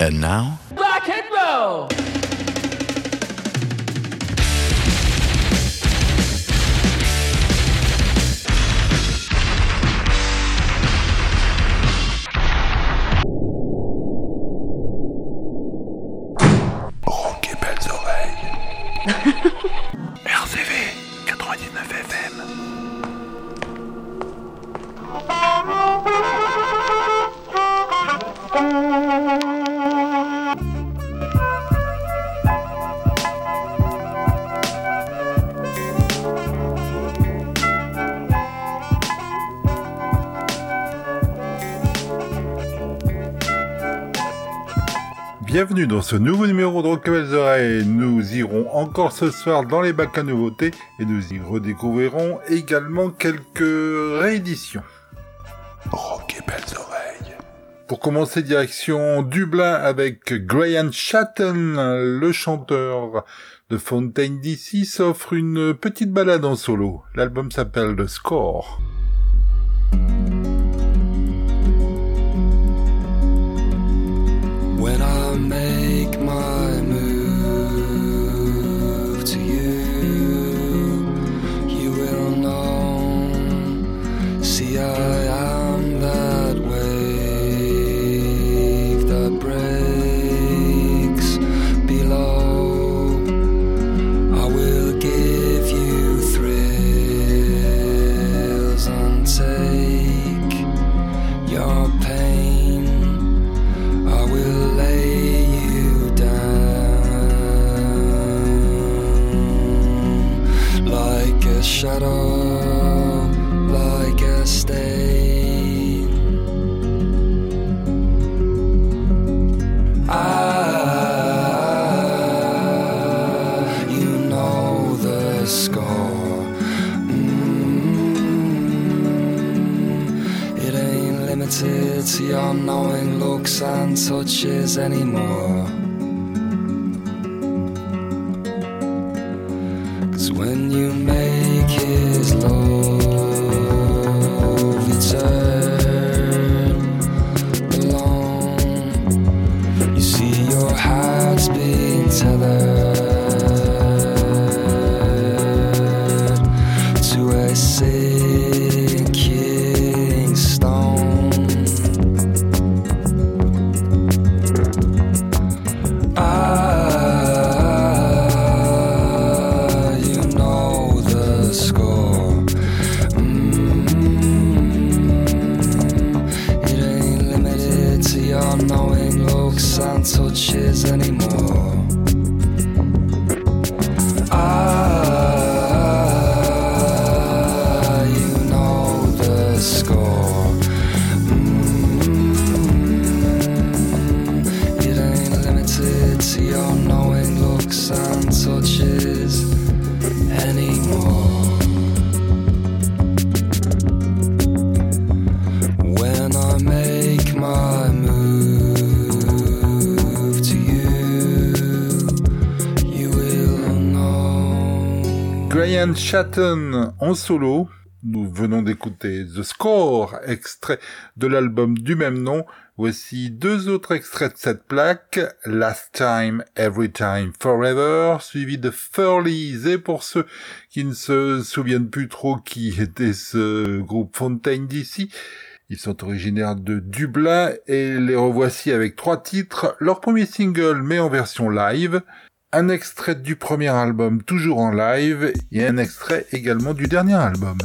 And now, Rock and roll! Bienvenue dans ce nouveau numéro de Rockabelles Oreilles. Nous irons encore ce soir dans les bacs à nouveautés et nous y redécouvrirons également quelques rééditions. Ronquez belles oreilles. Pour commencer, direction Dublin avec Graham Shatton, le chanteur de Fontaine DC, s'offre une petite balade en solo. L'album s'appelle The Score. When I good. Touches anymore. Shatton en solo. Nous venons d'écouter The Score, extrait de l'album du même nom. Voici deux autres extraits de cette plaque. Last Time, Every Time, Forever, suivi de Furlies. Et pour ceux qui ne se souviennent plus trop qui était ce groupe Fontaine d'ici, ils sont originaires de Dublin et les revoici avec trois titres. Leur premier single, mais en version live un extrait du premier album toujours en live et un extrait également du dernier album.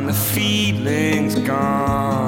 And the feeling's gone.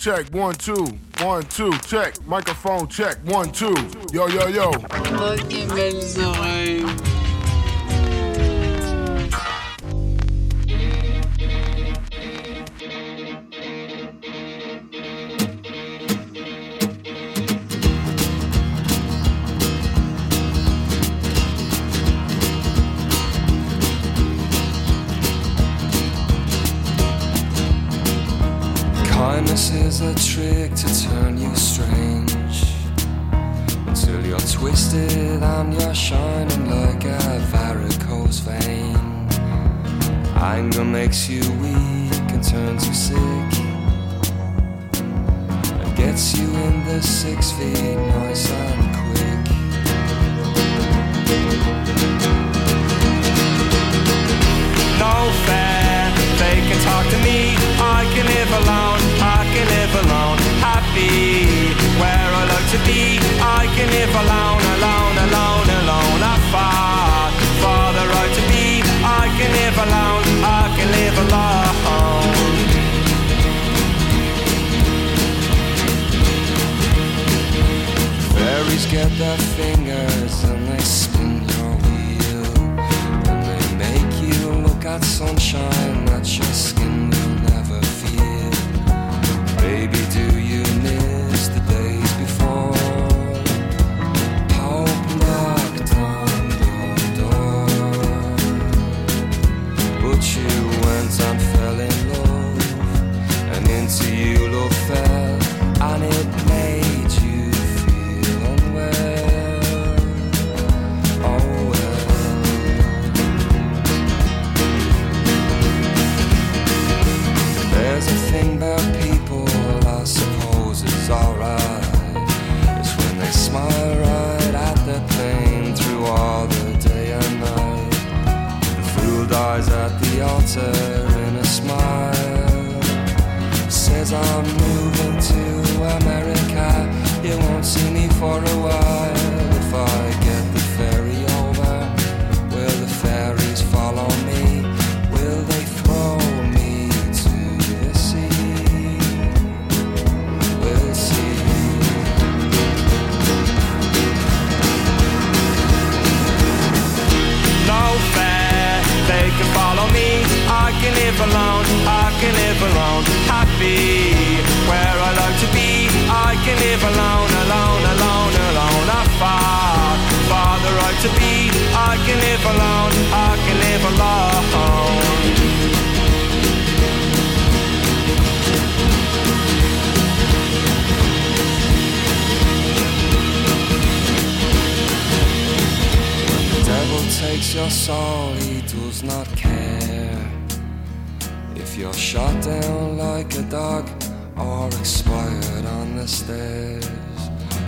Check, one, two, one, two, check. Microphone check, one, two. Yo, yo, yo. Oh, qué gets you in the six feet nice and quick. no fair. They can talk to me. I can live alone. I can live alone. Happy where I like to be. I can live alone, alone, alone, alone. I fought for the right to be. I can live alone. I can live alone. Fairies get their fingers and they spin your wheel. And they make you look at sunshine that your skin will never feel. Baby, do altar in a smile. Says I'm moving to America. You won't see me for a live alone, alone, alone, alone. I fought for the right to be. I can live alone, I can live alone. When the devil takes your soul, he does not care. If you're shot down like a dog or expired the stairs,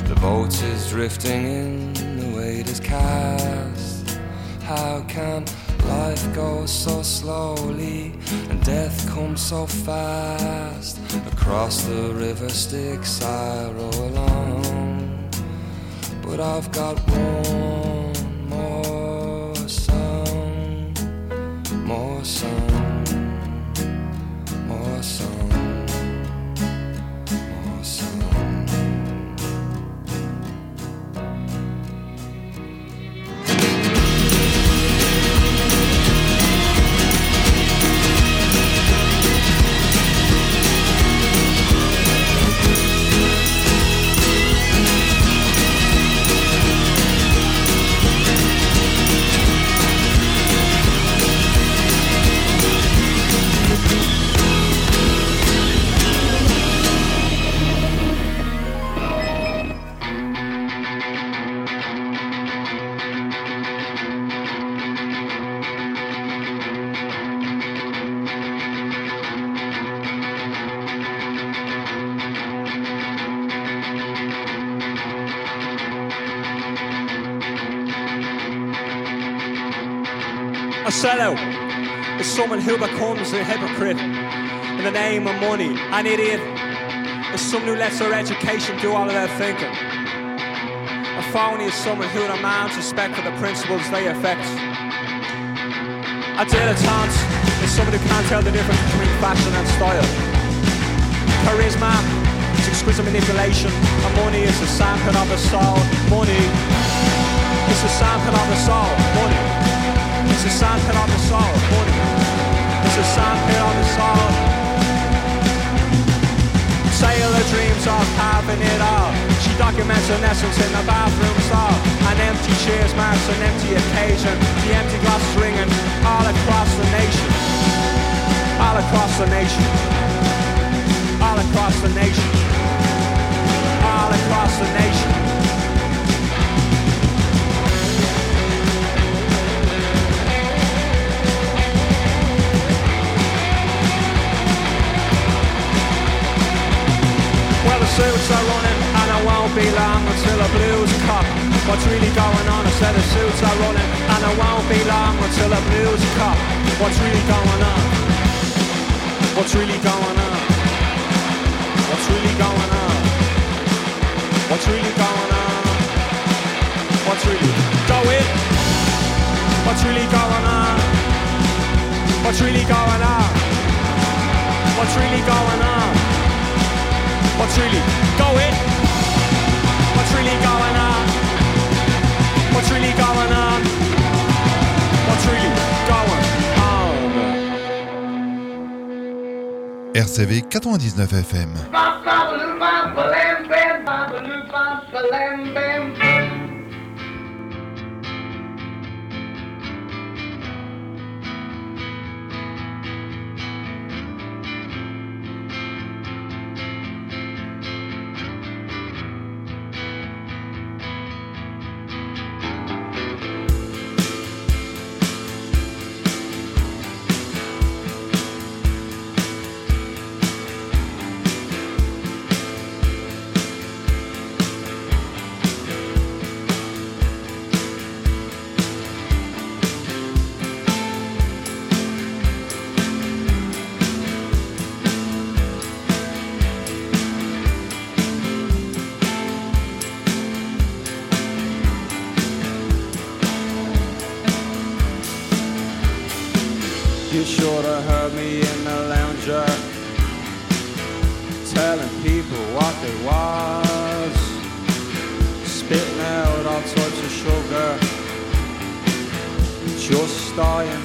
the boat is drifting in, the weight is cast. How can life go so slowly and death comes so fast? Across the river Styx I row along, but I've got one more song, more song, more song, A sellout is someone who becomes a hypocrite in the name of money. An idiot is someone who lets their education do all of their thinking. A phony is someone who demands respect for the principles they affect. A dilettante is someone who can't tell the difference between fashion and style. Charisma is exquisite manipulation, and money is a sampling of the soul. Money is a sampling of the soul. Money. It's a sampling of the soul. A sampling of the soul. Sailor dreams of having it all. She documents an essence in the bathroom stall. An empty cheers marks an empty occasion. The empty glass ringing all across the nation. All across the nation. All across the nation. All across the nation. Suits are running, and it won't be long until the blues cop. What's really going on? I said the suits are running, and it won't be long until the blues cop. What's really going on? What's really going on? What's really going on? What's really going on? What's really going? What's really going on? What's really going on? What's really going on? What's really going? What's really going on? What's really going on? What's really going on? RCV 99 FM. It was. Spitting out all sorts of sugar. Just dying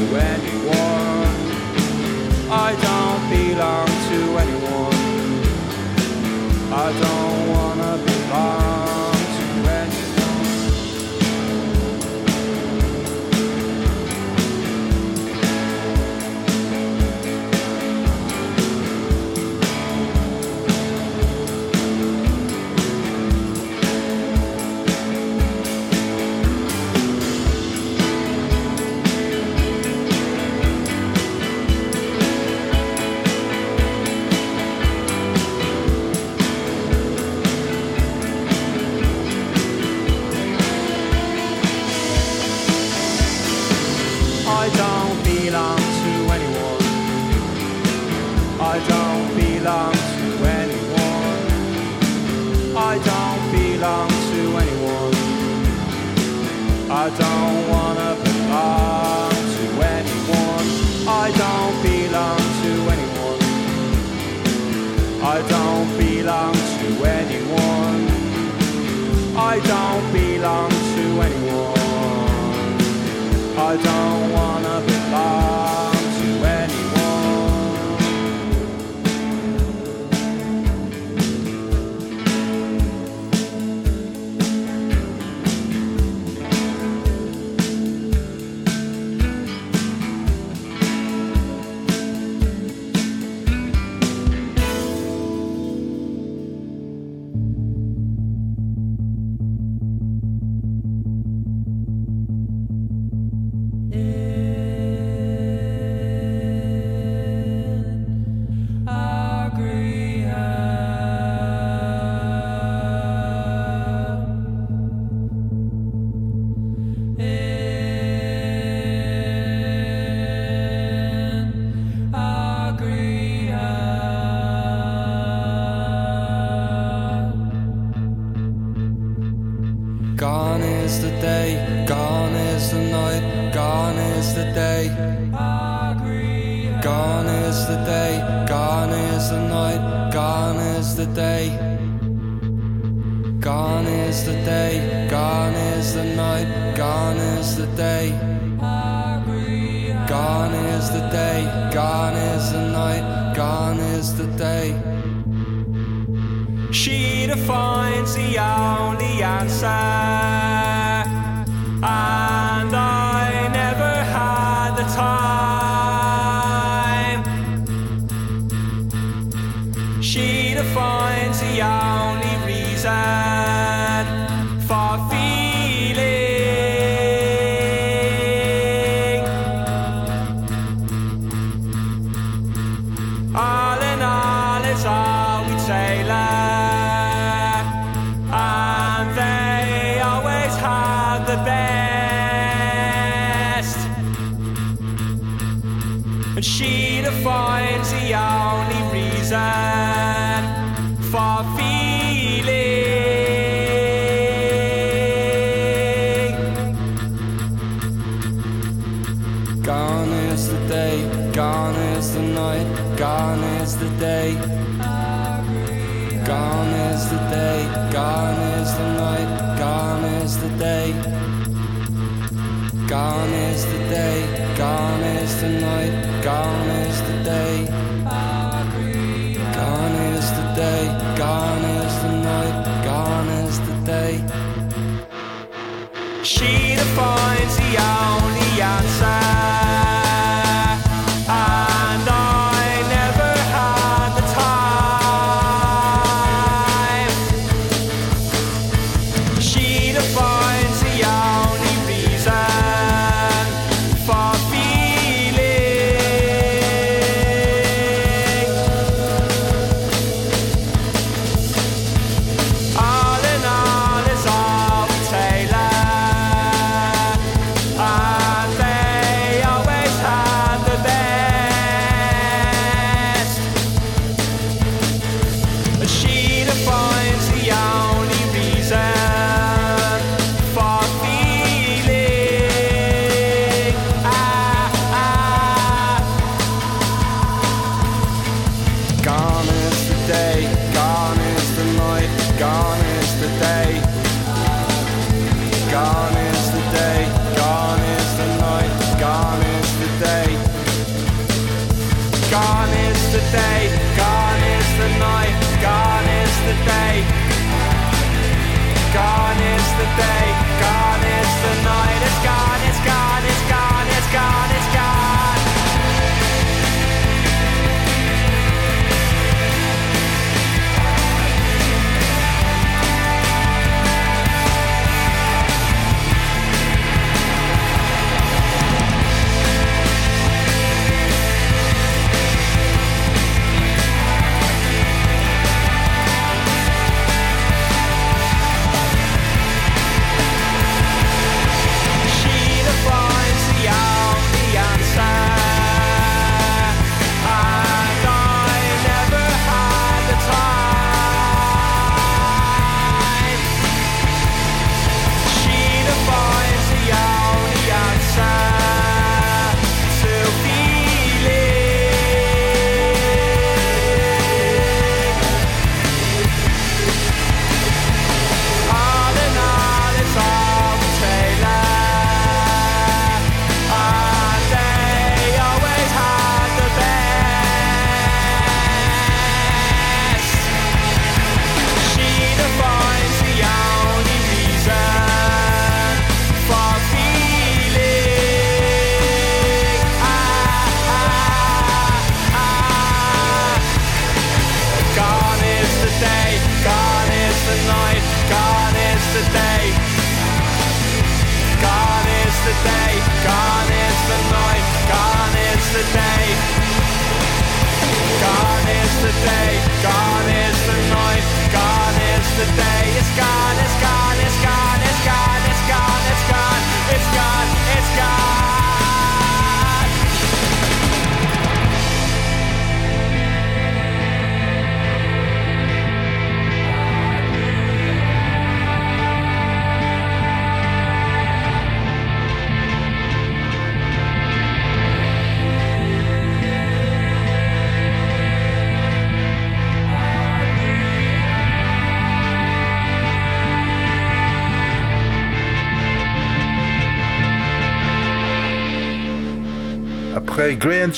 anywhere. She defines the only reason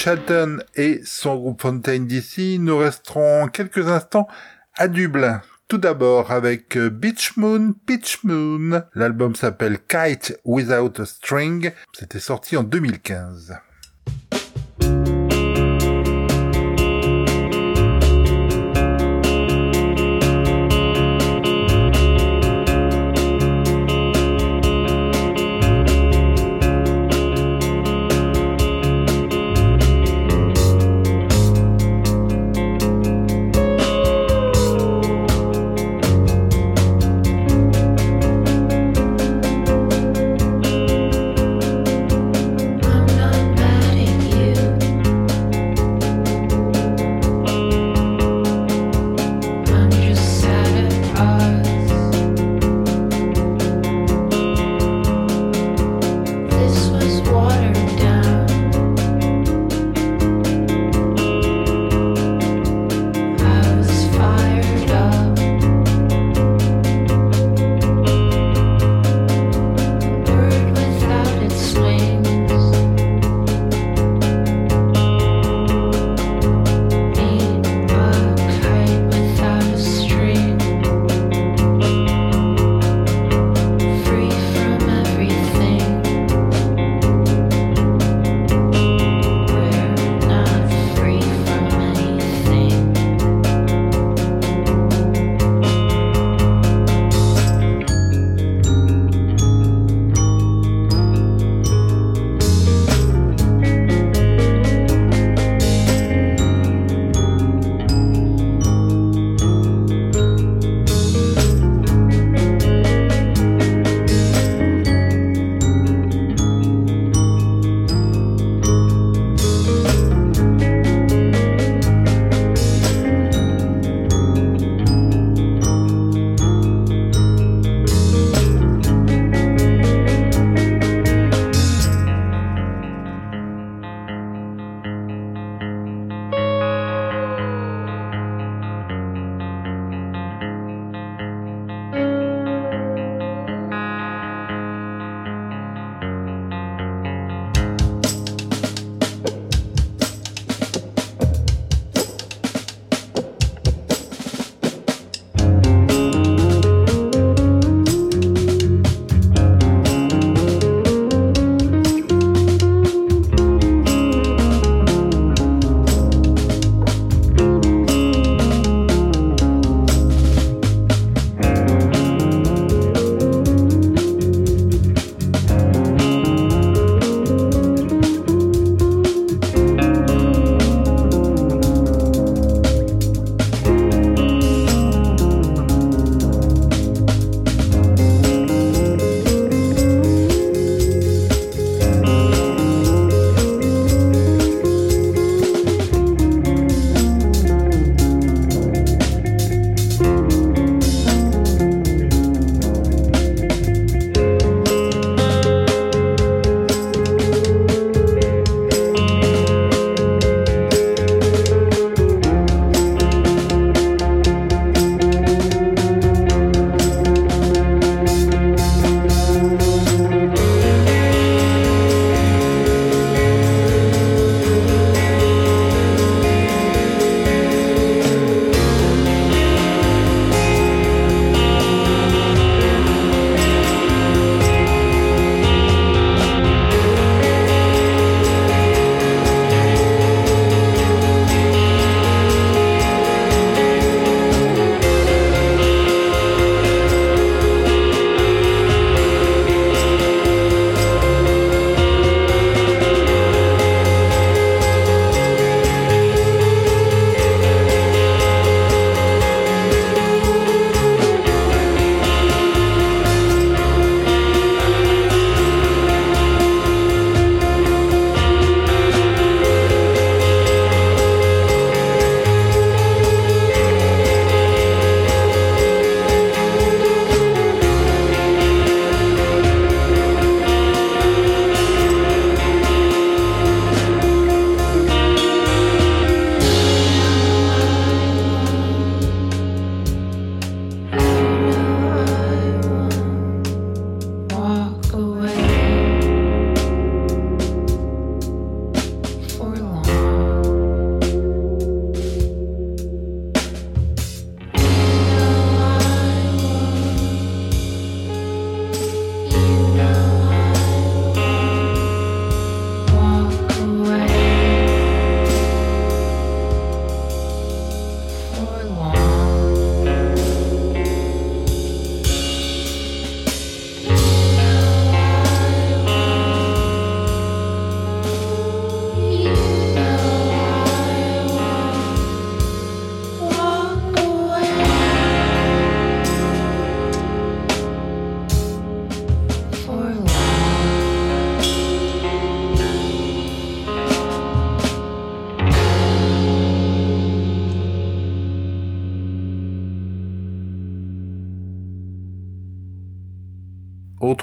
Shelton et son groupe Fontaine d'ici, nous resterons quelques instants à Dublin. Tout d'abord avec euh, Beach Moon, Beach Moon. L'album s'appelle Kite Without a String. C'était sorti en 2015.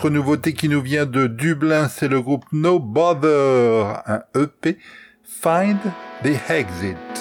Nouveauté qui nous vient de Dublin, c'est le groupe No Bother, un EP, Find the Exit.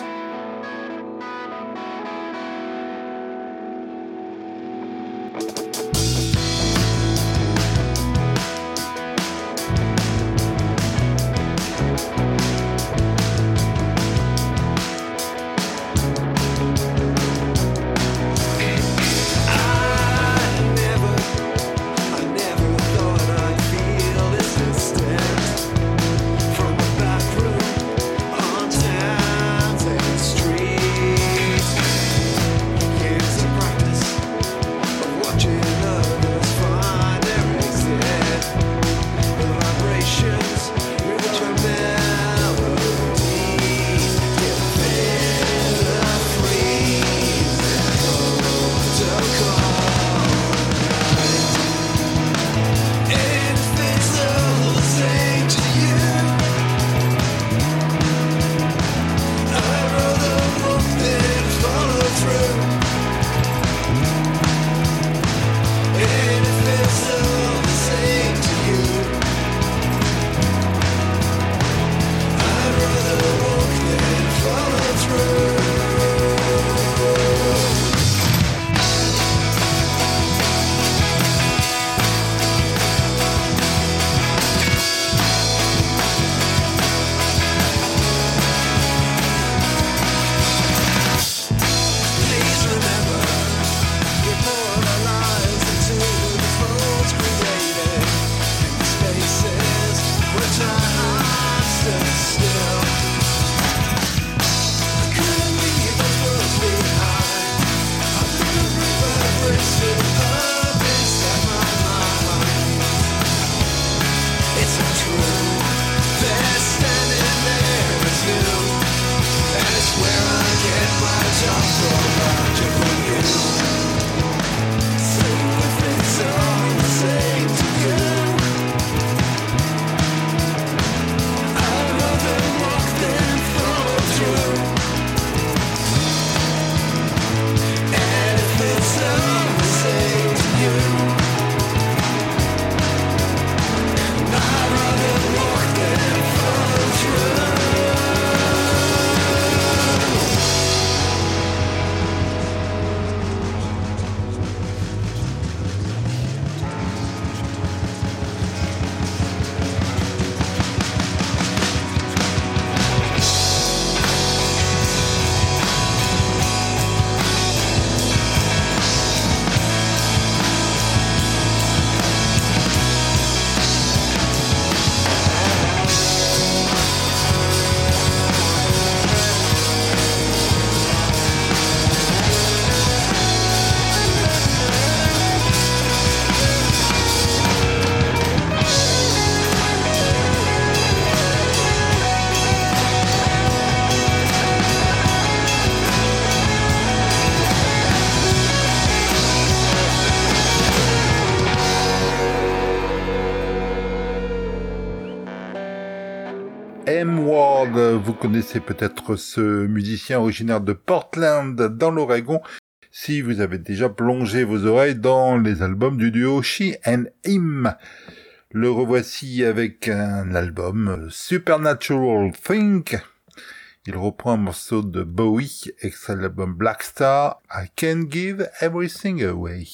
Vous connaissez peut-être ce musicien originaire de Portland dans l'Oregon si vous avez déjà plongé vos oreilles dans les albums du duo She and Him. Le revoici avec un album Supernatural Think. Il reprend un morceau de Bowie, extrait de l'album Black Star, I Can Give Everything Away.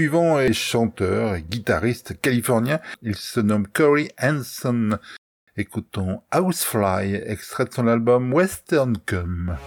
Suivant est chanteur et guitariste californien. Il se nomme Corey Hanson. Écoutons Housefly, extrait de son album Western Come.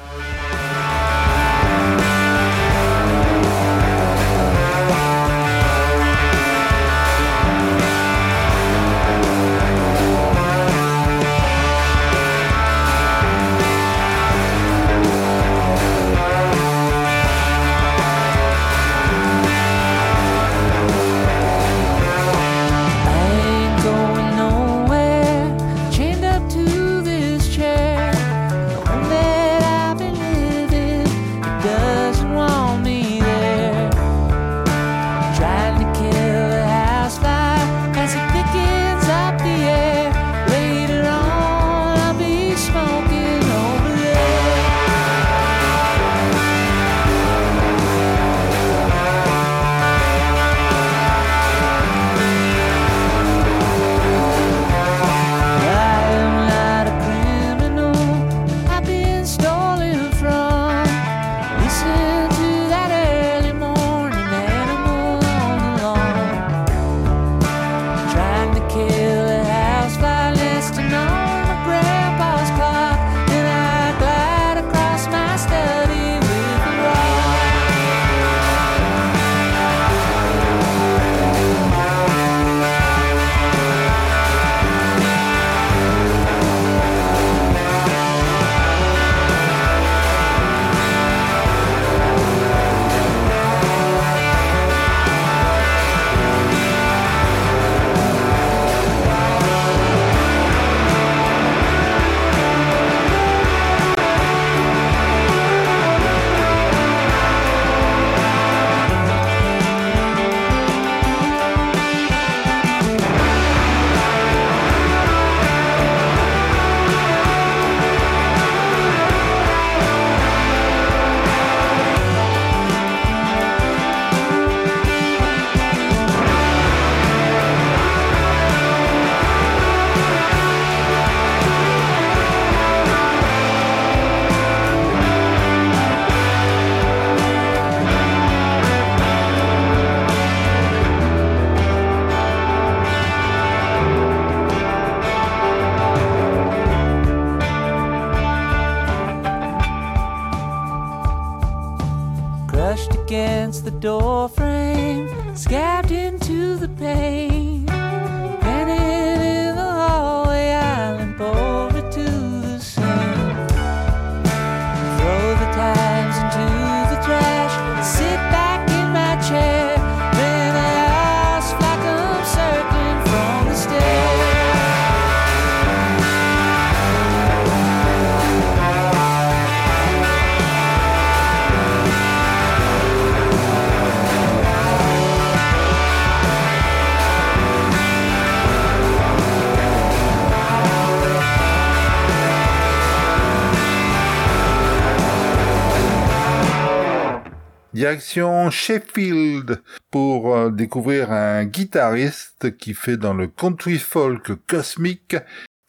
Sheffield pour euh, découvrir un guitariste qui fait dans le country folk cosmique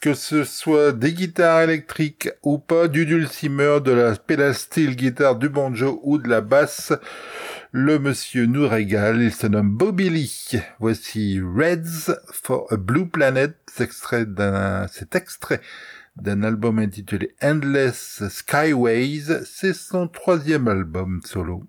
que ce soit des guitares électriques ou pas, du dulcimer, de la pedal guitare, du banjo ou de la basse, le monsieur nous régale, il se nomme Bobby Lee. Voici Reds for a Blue Planet, extrait d'un, cet extrait d'un album intitulé Endless Skyways, c'est son troisième album solo.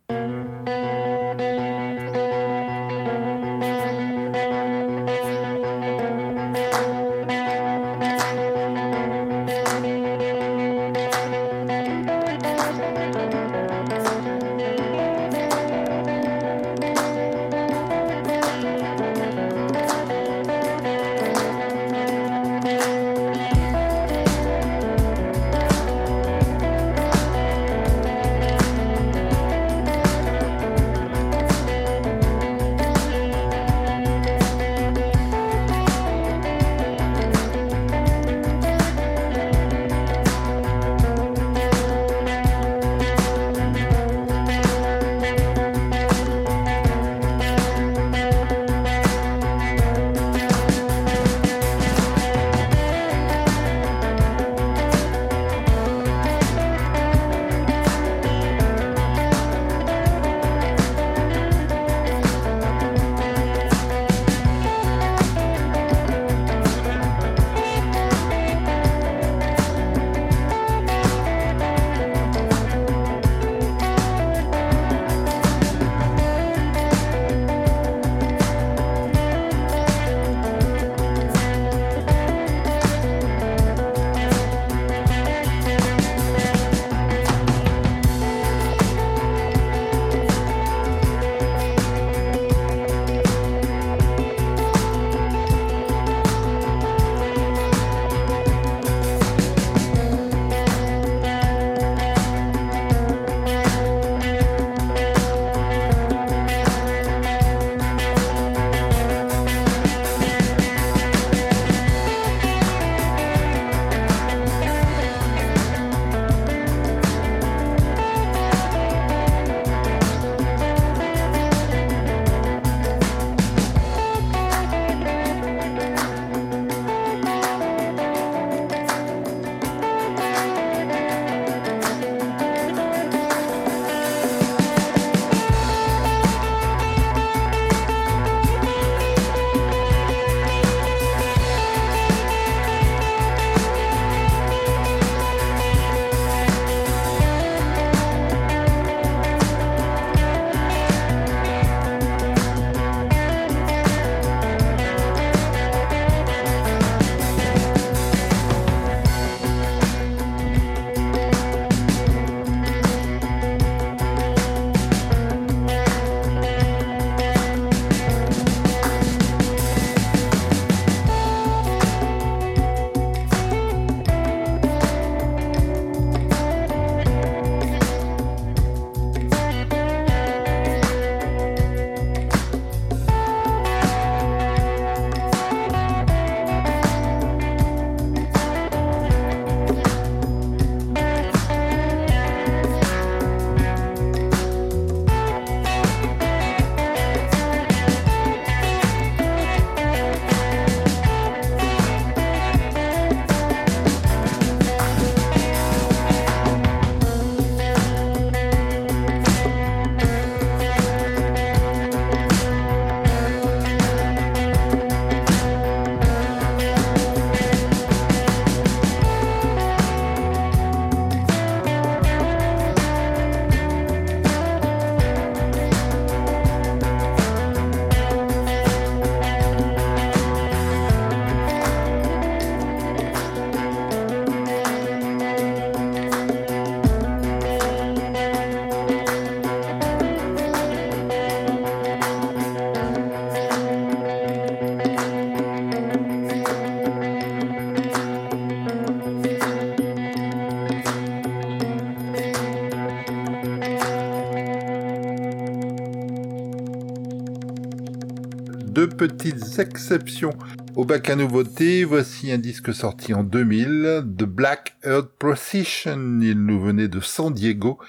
Petites exceptions au bac à nouveautés. Voici un disque sorti en 2000, The Black Earth Procession. Il nous venait de San Diego.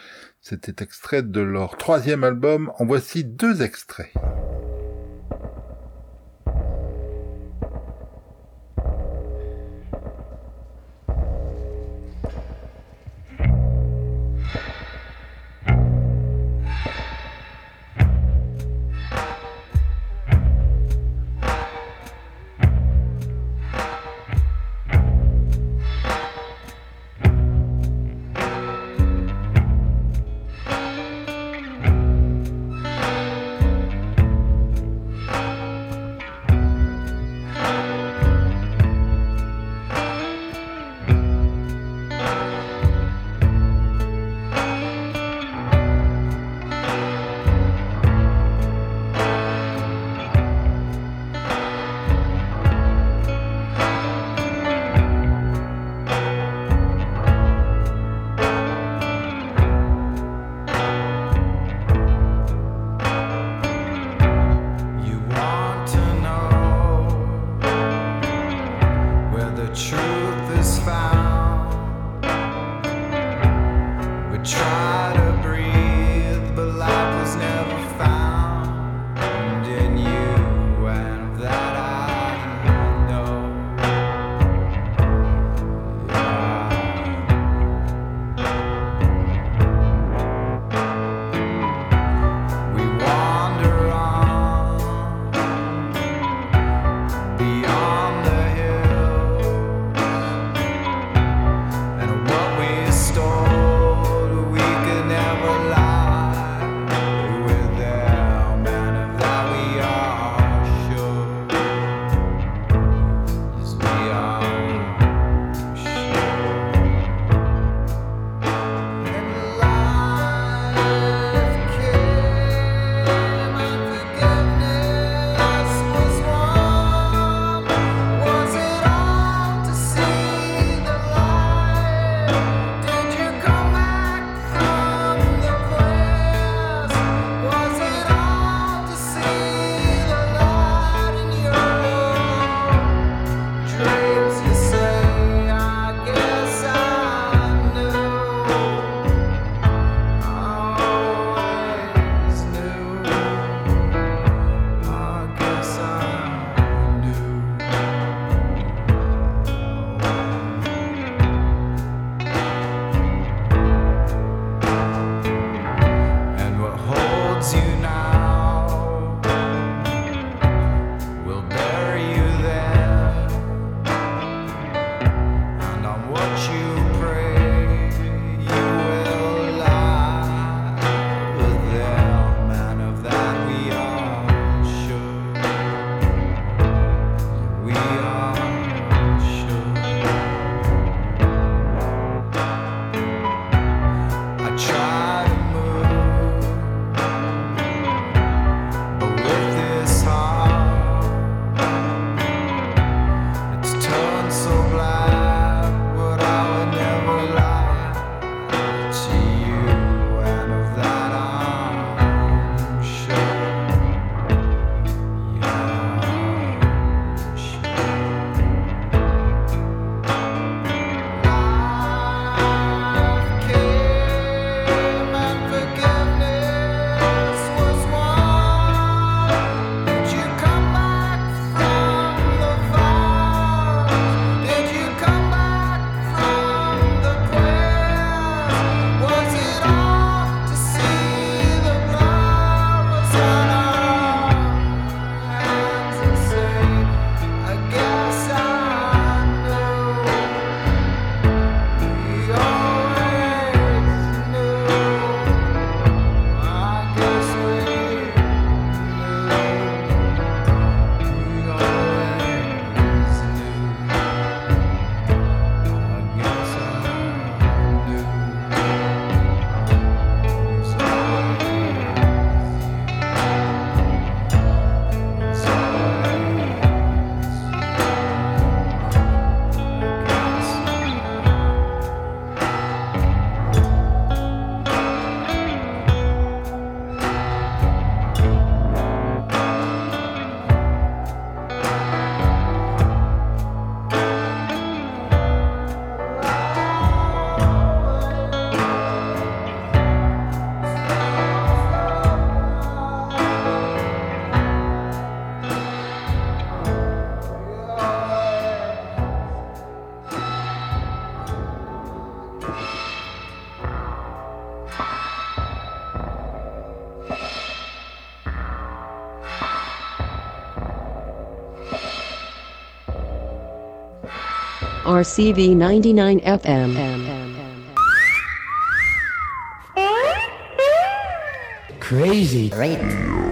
C'était extrait de leur troisième album. En voici deux extraits. RCV 99 FM. Crazy Radio.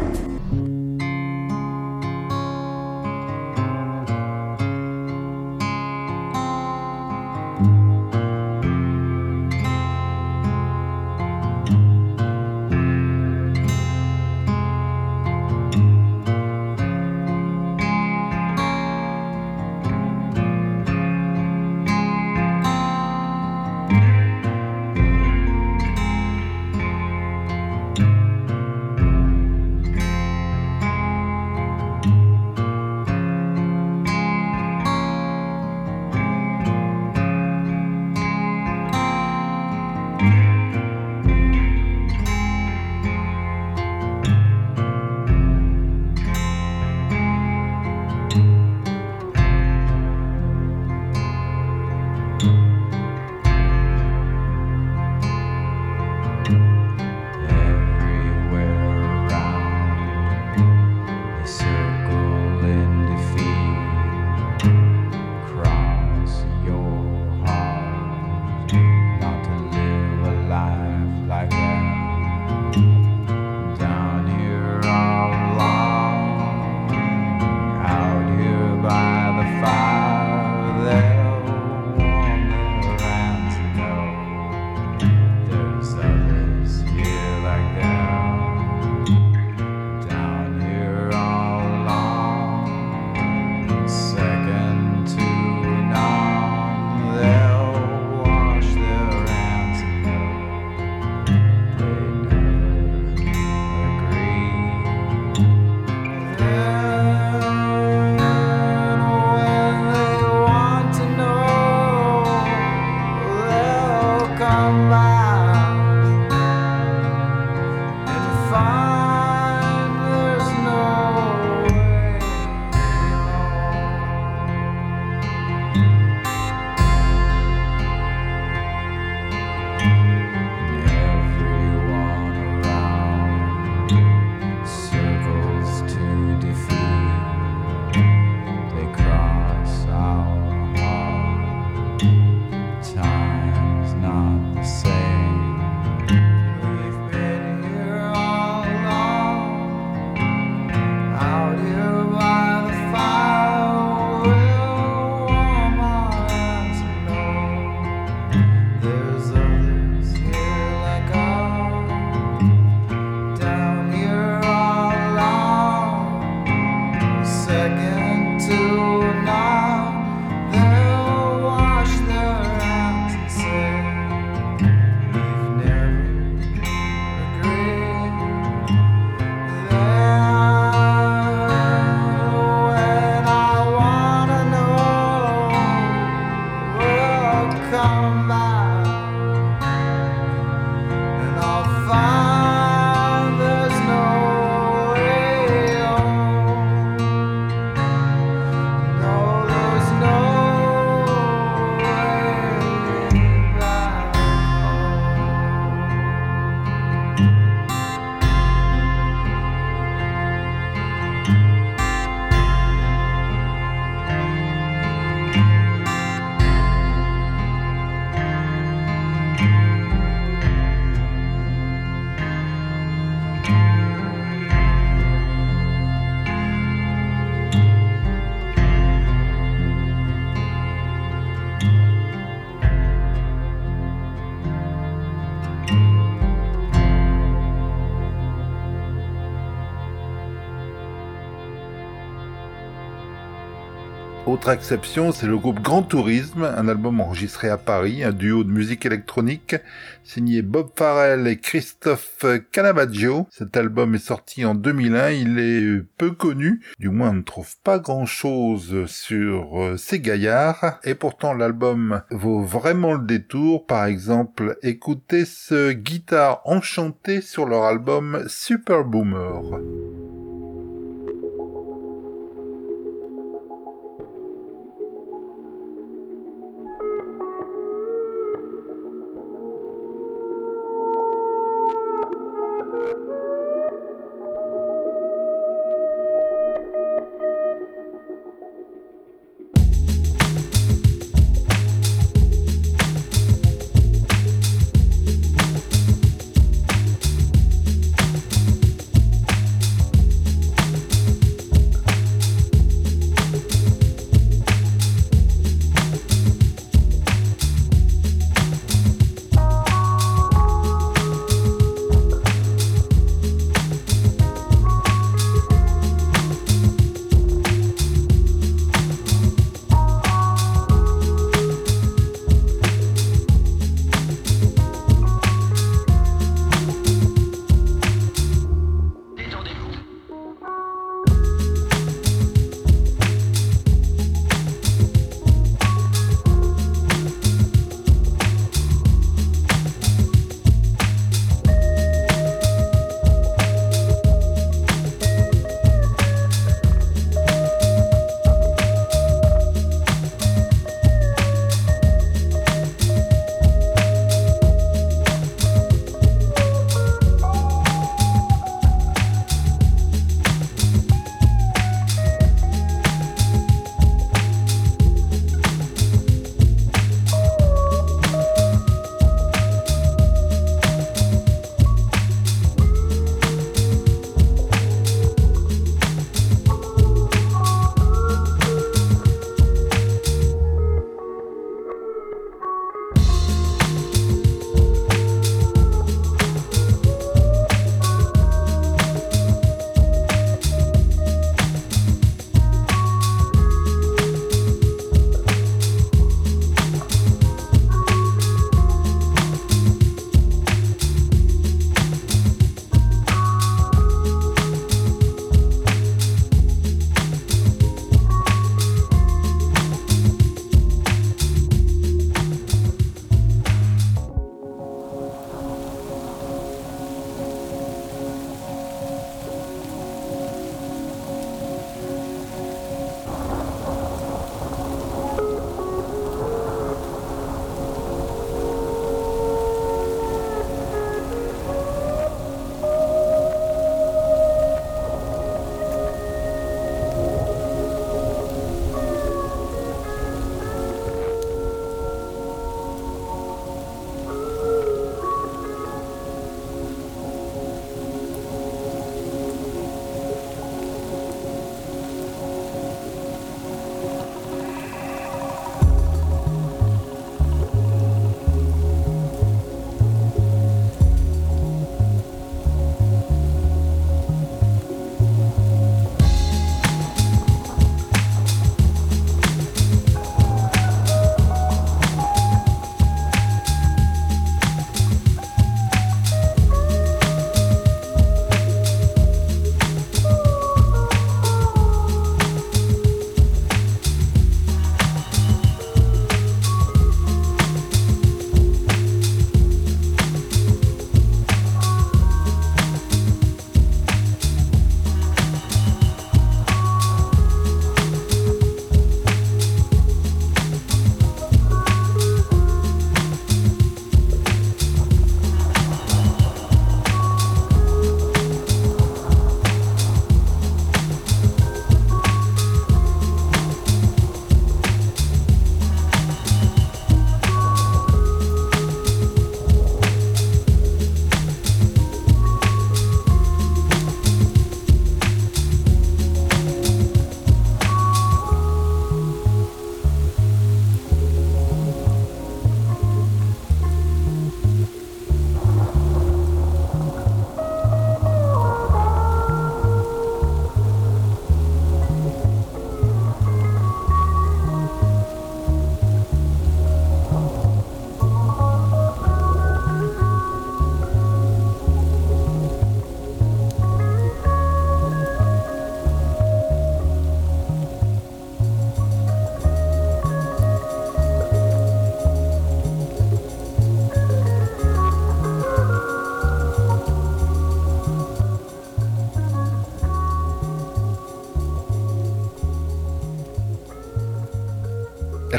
Autre exception, c'est le groupe Grand Tourisme, un album enregistré à Paris, un duo de musique électronique signé Bob Farrell et Christophe Canavaggio. Cet album est sorti en 2001, il est peu connu, du moins on ne trouve pas grand chose sur euh, ces gaillards, et pourtant l'album vaut vraiment le détour. Par exemple, écoutez ce guitare enchanté sur leur album Super Boomer.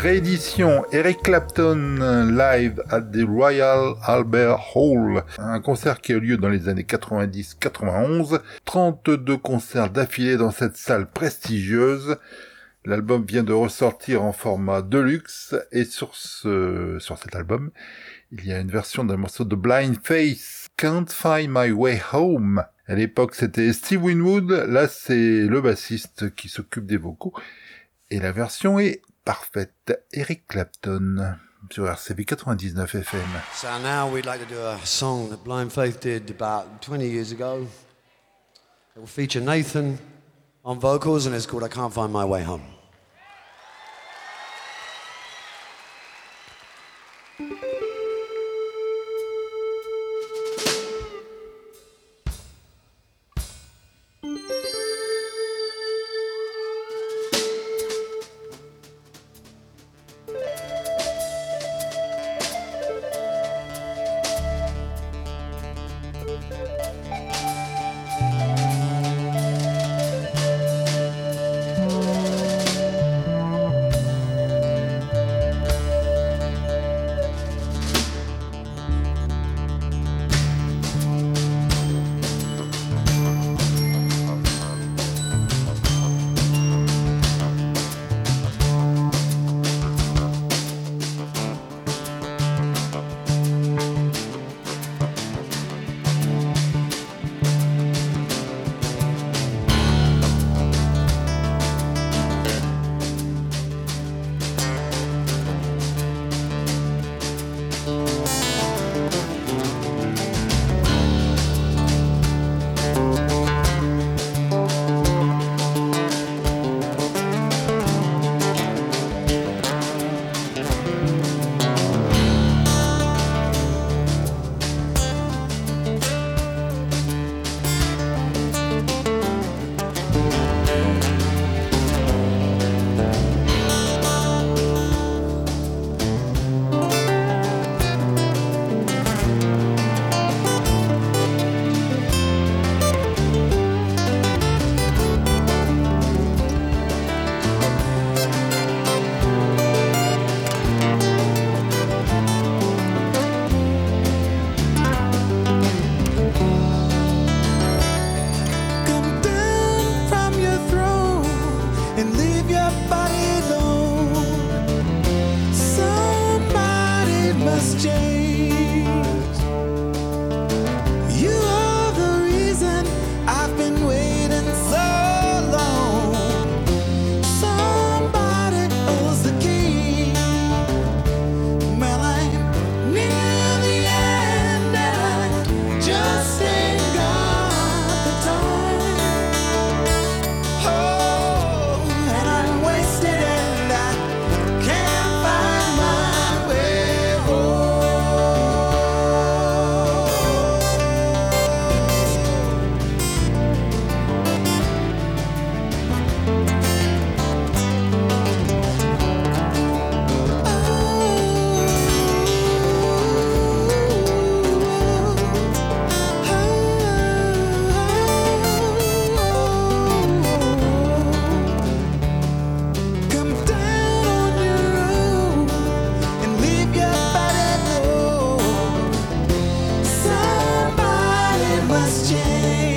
Réédition Eric Clapton live at the Royal Albert Hall, un concert qui a eu lieu dans les années 90-91, 32 concerts d'affilée dans cette salle prestigieuse. L'album vient de ressortir en format deluxe et sur ce, sur cet album, il y a une version d'un morceau de Blind Face, Can't Find My Way Home. À l'époque, c'était Steve Winwood, là c'est le bassiste qui s'occupe des vocaux. Et la version est parfaite. Eric Clapton sur RCV 99 FM. So now we'd like to do a song that Blind Faith did about 20 years ago. It will feature Nathan on vocals and it's called I Can't Find My Way Home. question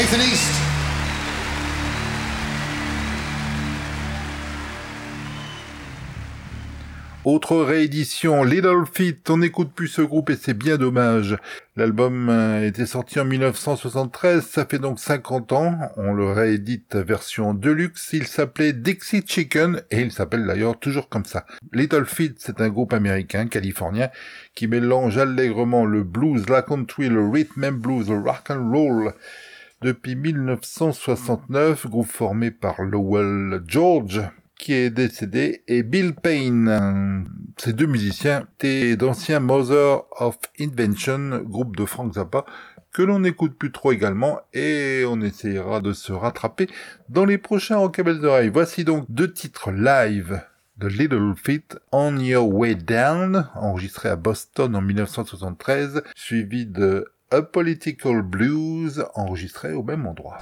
Nathan East. Autre réédition, Little Feat, on n'écoute plus ce groupe et c'est bien dommage. L'album euh, était sorti en 1973, ça fait donc 50 ans, on le réédite version deluxe, il s'appelait Dixie Chicken et il s'appelle d'ailleurs toujours comme ça. Little Feat, c'est un groupe américain, californien, qui mélange allègrement le blues, la country, le rhythm and blues, le rock and roll. Depuis 1969, groupe formé par Lowell George, qui est décédé, et Bill Payne. Ces deux musiciens étaient d'anciens Mother of Invention, groupe de Frank Zappa, que l'on n'écoute plus trop également, et on essayera de se rattraper dans les prochains Rockabelles Oreilles. Voici donc deux titres live de Little Feat, On Your Way Down, enregistré à Boston en 1973, suivi de A Political Blues, enregistré au même endroit.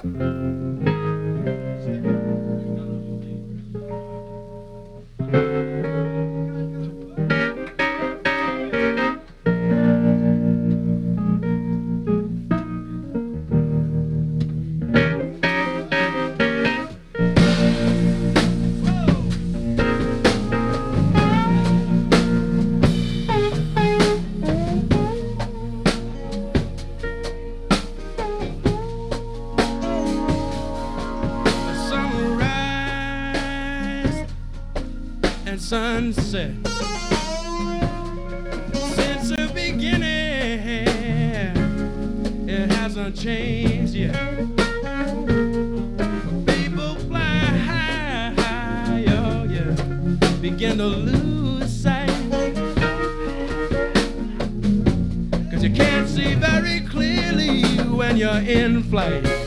Since the beginning, it hasn't changed yet. People fly high, oh yeah, begin to lose sight. Cause you can't see very clearly when you're in flight.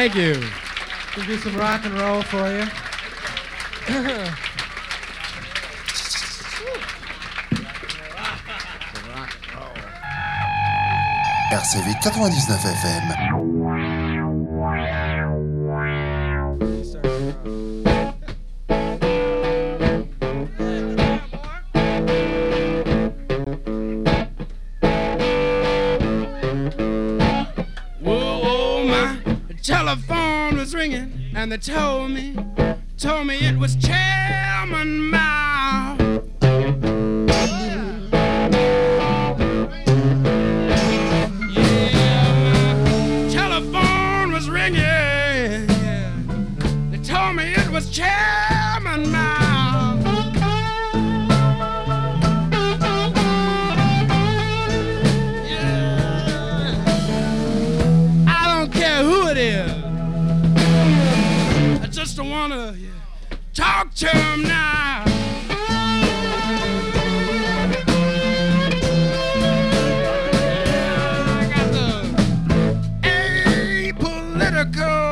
Thank you. We'll do some rock and roll for you? RCV 99 FM. And they told me, told me it was Chairman just wanna yeah, talk to him now. I got the apolitical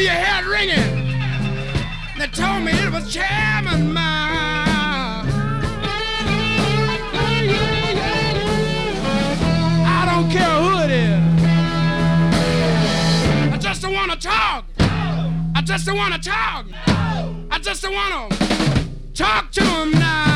me your head ringing. They told me it was Chairman Mao. I don't care who it is. I just don't want to talk. I just don't want to talk. I just don't want to talk to him now.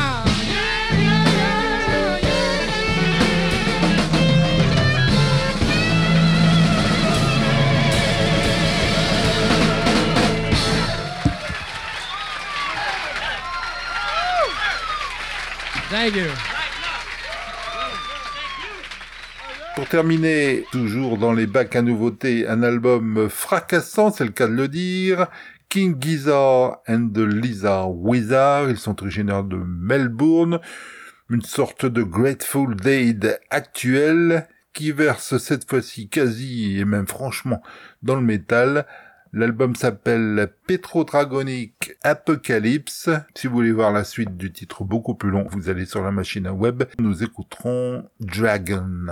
Pour terminer, toujours dans les bacs à nouveautés, un album fracassant, c'est le cas de le dire. King Gizzard and the Lizard Wizard, ils sont originaires de Melbourne, une sorte de Grateful Dead actuel qui verse cette fois-ci quasi et même franchement dans le métal. L'album s'appelle Petrodragonic Apocalypse. Si vous voulez voir la suite du titre beaucoup plus long, vous allez sur la machine à web. Nous écouterons Dragon.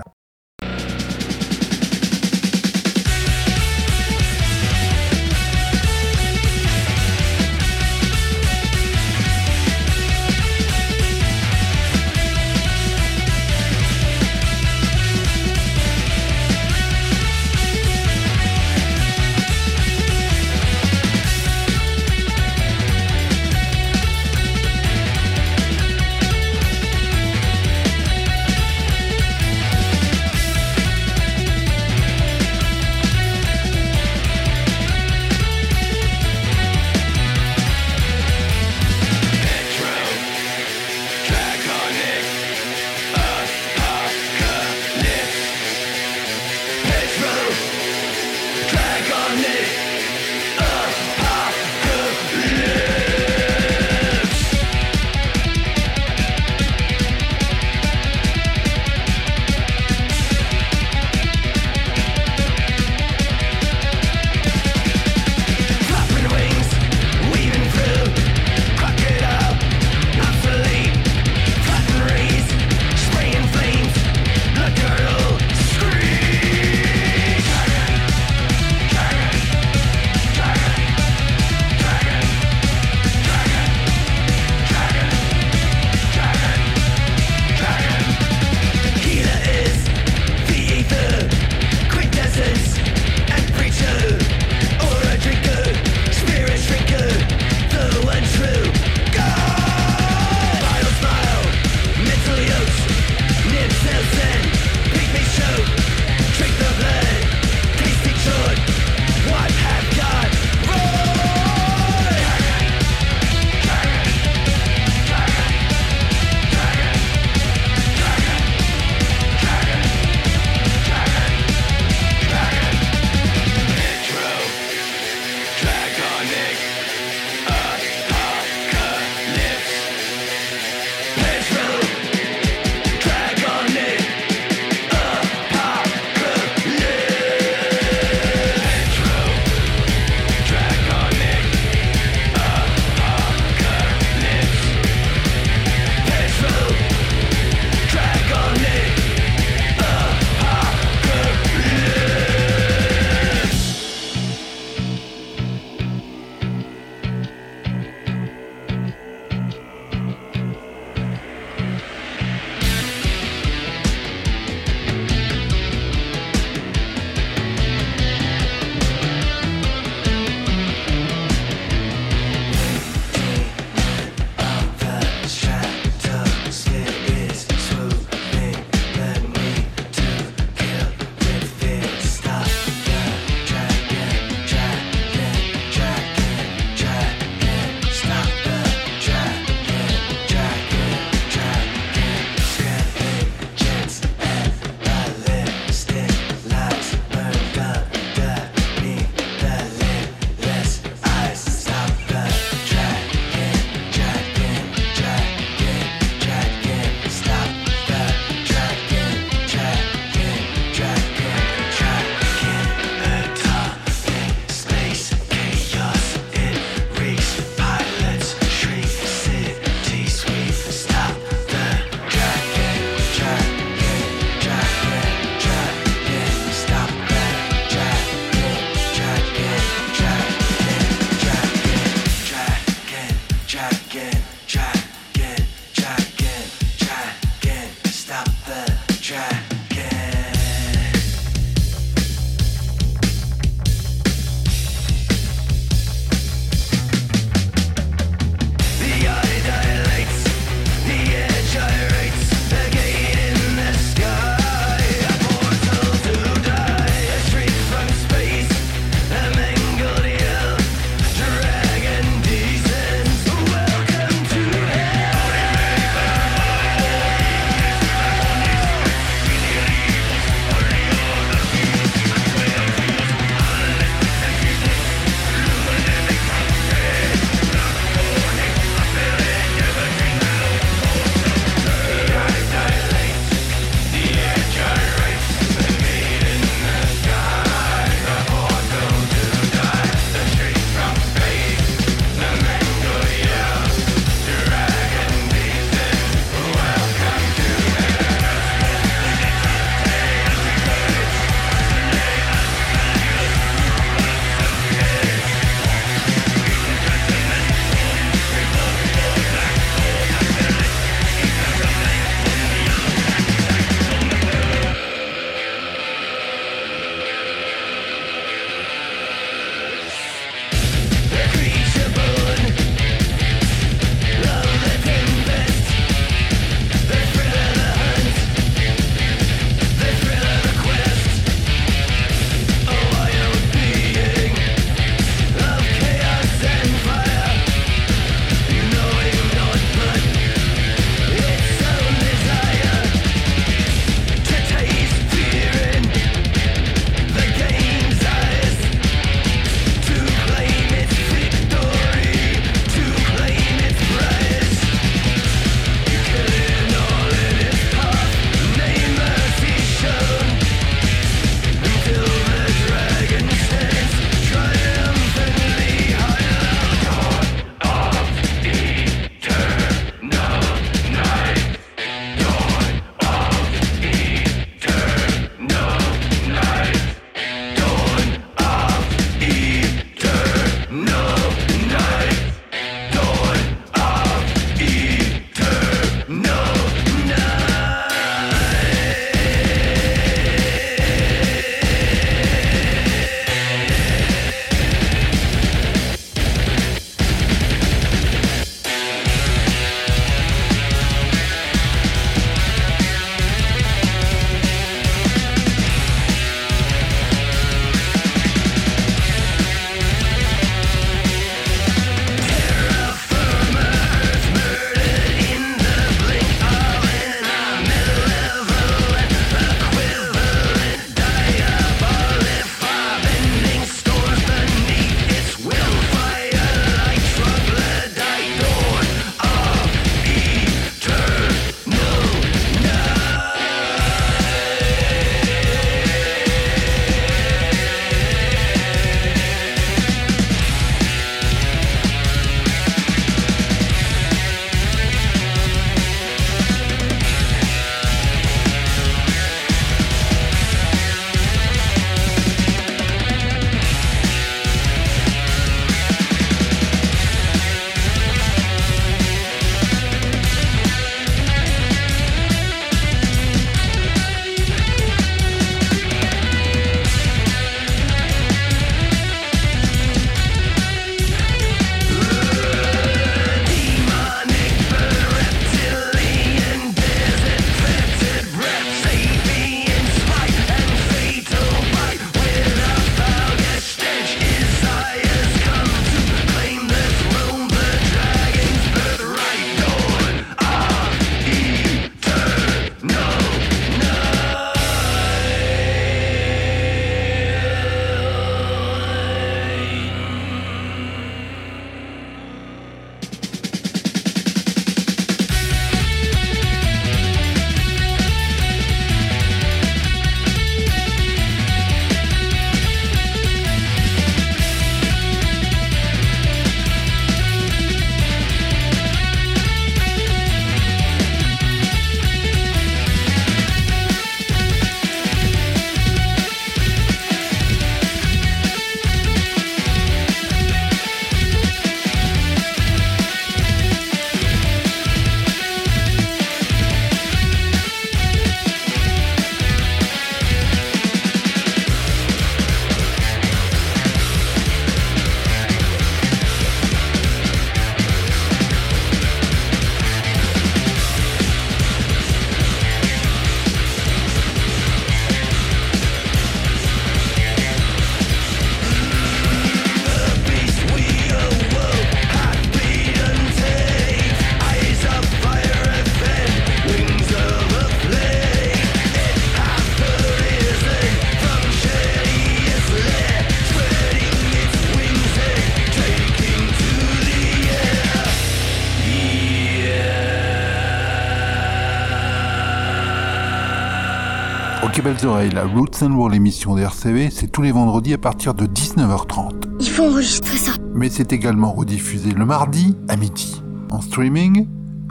Belles Oreilles, la Roots and Roll émission des RCV, c'est tous les vendredis à partir de 19h30. Il faut enregistrer ça. Mais c'est également rediffusé le mardi à midi, en streaming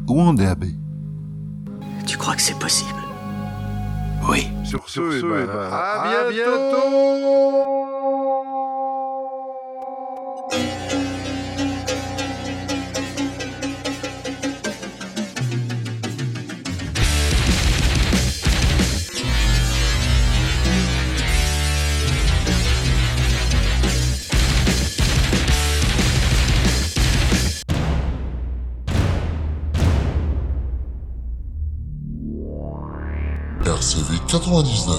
ou en DAB. Tu crois que c'est possible? Oui. Sur ce, ce, eh ben, eh ben, à, à bientôt. what is?